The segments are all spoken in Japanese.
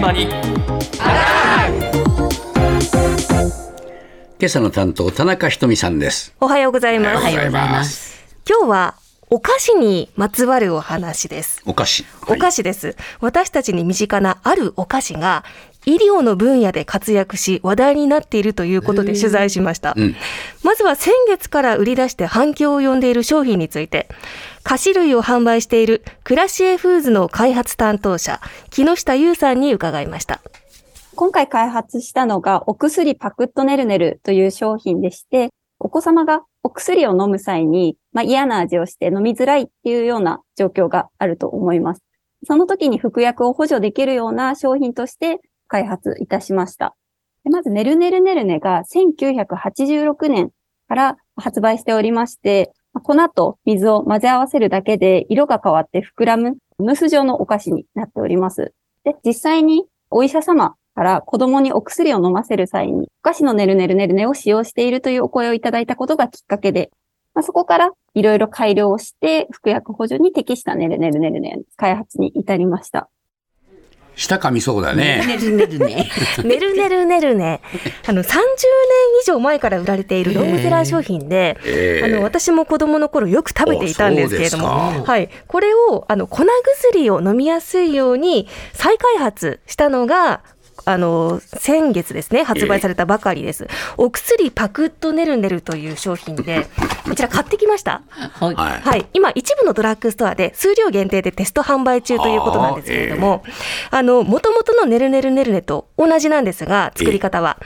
現場に今朝の担当田中ひとみさんですおはようございます。おはようございます今日はお菓子にまつわるお話です。お菓子お菓子です。私たちに身近なあるお菓子が医療の分野で活躍し話題になっているということで取材しました。うんまずは先月から売り出して反響を呼んでいる商品について、菓子類を販売しているクラシエフーズの開発担当者、木下優さんに伺いました。今回開発したのが、お薬パクッとねるねるという商品でして、お子様がお薬を飲む際に、まあ、嫌な味をして飲みづらいっていうような状況があると思います。その時に服薬を補助できるような商品として開発いたしました。まず、ねるねるねるねが1986年から発売しておりまして、粉と水を混ぜ合わせるだけで色が変わって膨らむムース状のお菓子になっております。で、実際にお医者様から子供にお薬を飲ませる際に、お菓子のねるねるねるねを使用しているというお声をいただいたことがきっかけで、まあ、そこからいろいろ改良をして、服薬補助に適したねるねるねるね開発に至りました。舌噛みそうだねねるねるね。ねるねるねるね。あの、30年以上前から売られているロングセラー商品で、ええあの、私も子供の頃よく食べていたんですけれども、はい。これを、あの、粉薬を飲みやすいように再開発したのが、あの、先月ですね、発売されたばかりです。お薬パクッとねるねるという商品で、こちら買ってきました。はい。はいはい、今、一部のドラッグストアで数量限定でテスト販売中ということなんですけれども、あの、もともとのねるねるねるねと同じなんですが、作り方は。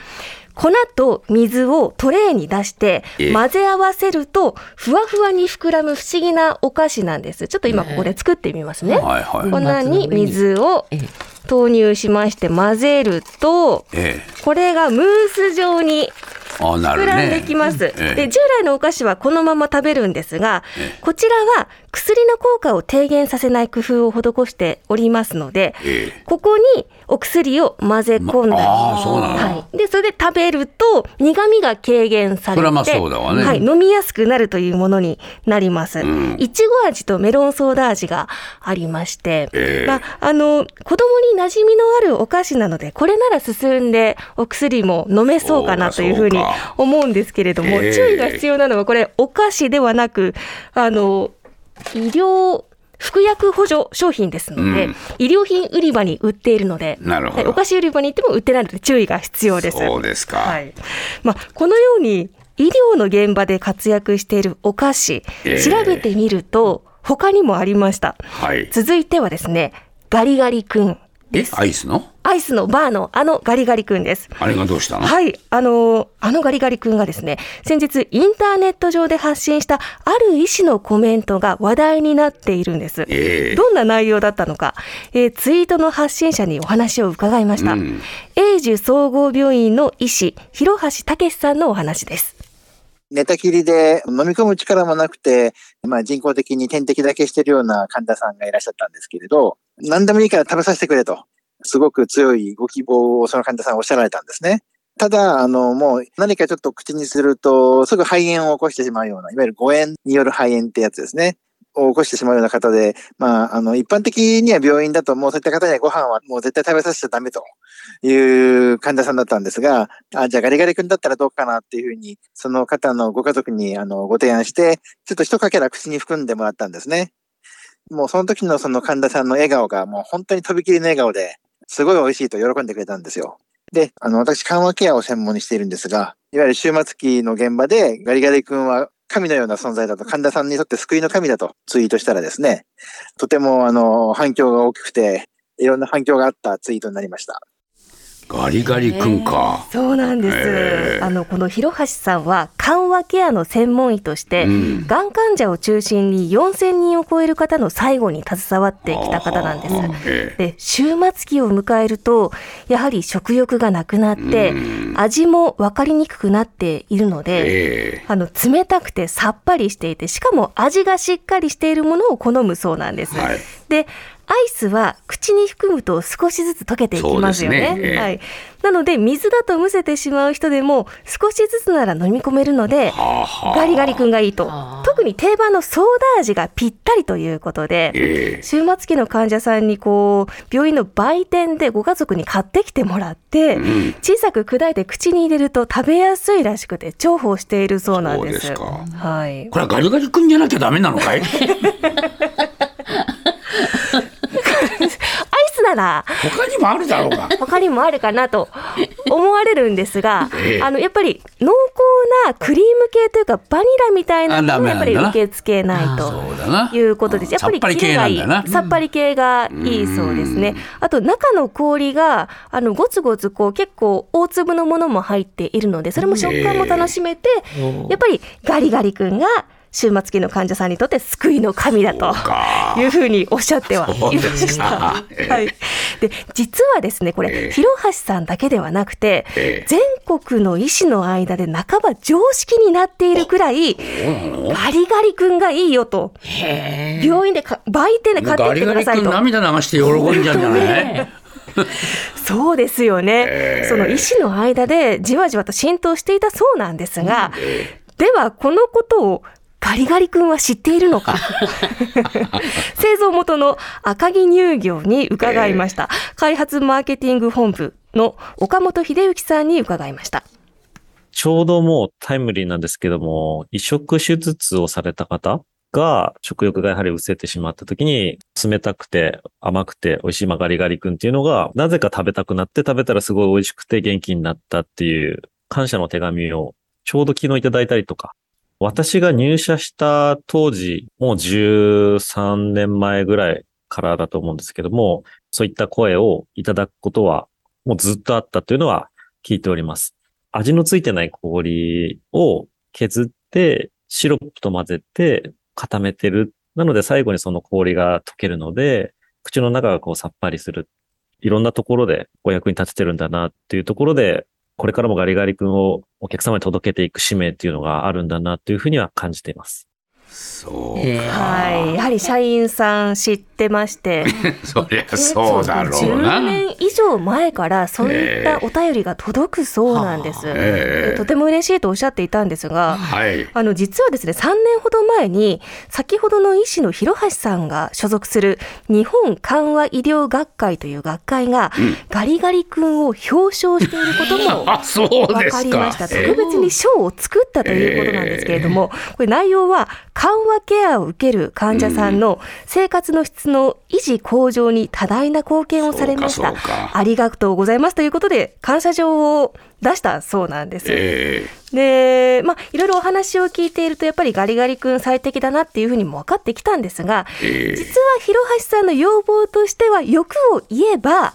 粉と水をトレーに出してええ。混ぜ合わせるとふわふわに膨らむ不思議なお菓子なんです。ちょっと今ここで作ってみますね。はいはい。粉に水をええ投入しまして混ぜると、え。これがムース状に膨らんねできます。ええ。で従来のお菓子はこのまま食べるんですが、こちらは薬の効果を低減させない工夫を施しておりますので、ええ。ここにお薬を混ぜ込んだり、まはい、でそれで食べると苦味が軽減されて、それはまあそうだわね。はい、飲みやすくなるというものになります。ん。いちご味とメロンソーダ味がありまして、ええ。まあ、あの子供に馴染みのあるお菓子なのでこれなら進んでお薬も飲めそうかなというふうに思うんですけれども、ええ注意が必要なのはこれお菓子ではなくあの医療服薬補助商品ですので、うん。医療品売り場に売っているので、なるほど。はいお菓子売り場に行っても売ってないので注意が必要です。そうですか、はい。まあ、このように医療の現場で活躍しているお菓子、ええ調べてみると他にもありました。はい。続いてはですね、ガリガリ君。えです。アイスの？アイスのバーのあのガリガリ君です。あれがどうしたの、はい、あの、あのガリガリ君がですね、先日インターネット上で発信したある医師のコメントが話題になっているんです。ええどんな内容だったのか、えーツイートの発信者にお話を伺いました。うん英樹総合病院の医師、広橋武さんのお話です。寝たきりで飲み込む力もなくて、まあ、人工的に点滴だけしてるような患者さんがいらっしゃったんですけれど、何でもいいから食べさせてくれと、すごく強いご希望をその患者さんおっしゃられたんですね。ただ、あの、もう何かちょっと口にすると、すぐ肺炎を起こしてしまうような、いわゆる誤嚥による肺炎ってやつですね。を起こしてしまうような方で、まあ、あの、一般的には病院だともうそういった方にはご飯はもう絶対食べさせちゃダメという患者さんだったんですが、あ、じゃあガリガリ君だったらどうかなっていうふうに、その方のご家族にあのご提案して、ちょっと一かけら口に含んでもらったんですね。もうその時のその神田さんの笑顔がもう本当にとびきりの笑顔で、すごい美味しいと喜んでくれたんですよ。で、あの、私、緩和ケアを専門にしているんですが、いわゆる終末期の現場でガリガリ君は神のような存在だと、神田さんにとって救いの神だとツイートしたらですね、とてもあの、反響が大きくて、いろんな反響があったツイートになりました。ガリガリ君か。そうなんです。あのこの広橋さんは緩和ケアの専門医として、うんがん患者を中心に4000人を超える方の最後に携わってきた方なんです。ええで終末期を迎えるとやはり食欲がなくなってうん味も分かりにくくなっているので、ええあの冷たくてさっぱりしていてしかも味がしっかりしているものを好むそうなんです。はいでアイスは口に含むと少しずつ溶けていきますよね。ね。ええ。はい。なので水だとむせてしまう人でも少しずつなら飲み込めるので、はあはあ。ガリガリ君がいいと。特に定番のソーダ味がぴったりということで、ええ。終末期の患者さんにこう病院の売店でご家族に買ってきてもらって、うん。小さく砕いて口に入れると食べやすいらしくて重宝しているそうなんです。ですか。はい。これはガリガリ君じゃなきゃダメなのかい アイスなら他にもあるだろうが。他にもあるかなと思われるんですがええ、あのやっぱり濃厚なクリーム系というかバニラみたいなのあダはやっぱり受け付けないと。いうことです。やっぱりがいい。さっぱり系がいいそうですね。あと中の氷があのゴツゴツこう結構大粒のものも入っているので、それも食感も楽しめて、やっぱりガリガリ君が終末期の患者さんにとって救いの神だとか。いうふうにおっしゃってはいました。はい。で実はですねこええ。れ広橋さんだけではなくてええ。全国の医師の間で半ば常識になっているくらいガリガリ君がいいよと。へ病院でか売店で買ってきガリガリてくださいと。君涙流して喜んじゃうんじゃない？そうですよね、ええ。その医師の間でじわじわと浸透していたそうなんですが、ではこのことをガリガリ君は知っているのか？製造元の赤城乳業に伺いました、開発マーケティング本部の岡本秀幸さんに伺いました。ちょうどもうタイムリーなんですけども、移植手術をされた方が食欲がやはり失せてしまった時に、冷たくて甘くて美味しいまあガリガリ君っていうのが、なぜか食べたくなって食べたらすごい美味しくて元気になったっていう感謝の手紙をちょうど昨日いただいたりとか、私が入社した当時、もう13年前ぐらいからだと思うんですけども、そういった声をいただくことはもうずっとあったというのは聞いております。味のついてない氷を削って、シロップと混ぜて固めてる。なので最後にその氷が溶けるので、口の中がこうさっぱりする。いろんなところでお役に立ててるんだなっていうところで、これからもガリガリ君をお客様に届けていく使命っていうのがあるんだなというふうには感じています。そうえか。はいやはり社員さん知ってまして そりゃそうだろう10な。年以上前からそういったお便りが届くそうなんです。ええとても嬉しいとおっしゃっていたんですが、はい。あの実はですね3年ほど前に先ほどの医師の広橋さんが所属する日本緩和医療学会という学会が、ガリガリ君を表彰していることも あ、そう分かかりました。。え特別に賞を作ったということなんですけれども、これ内容は緩和ケアを受ける患者さんの生活の質の維持向上に多大な貢献をされました。ありがとうございますということで感謝状を出したそうなんです。えで、まあ、いろいろお話を聞いていると、やっぱりガリガリ君最適だなっていうふうにも分かってきたんですが、ええ実は広橋さんの要望としては、欲を言えば、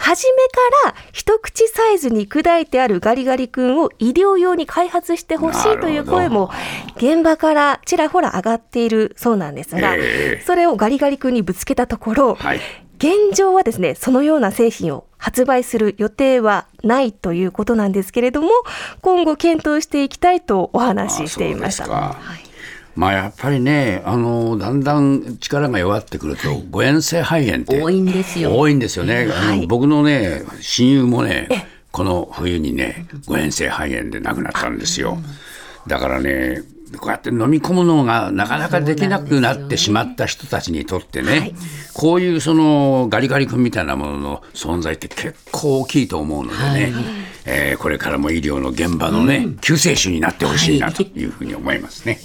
初めから一口サイズに砕いてあるガリガリ君を医療用に開発してほしいという声も現場からちらほら上がっているそうなんですが、ええそれをガリガリ君にぶつけたところ、はい。現状はですね、そのような製品を発売する予定はないということなんですけれども、今後検討していきたいとお話ししていました。あそうですかはいまあやっぱりね、あのだんだん力が弱ってくると、誤嚥性肺炎って多いんですよ。多いんですよね。あのはい僕のね、親友もね、この冬にね、誤嚥性肺炎で亡くなったんですよ。だからね、こうやって飲み込むのがなかなかできなくなってしまった人たちにとってね、こういうそのガリガリ君みたいなものの存在って結構大きいと思うのでね、えーこれからも医療の現場のね、救世主になってほしいなというふうに思いますね。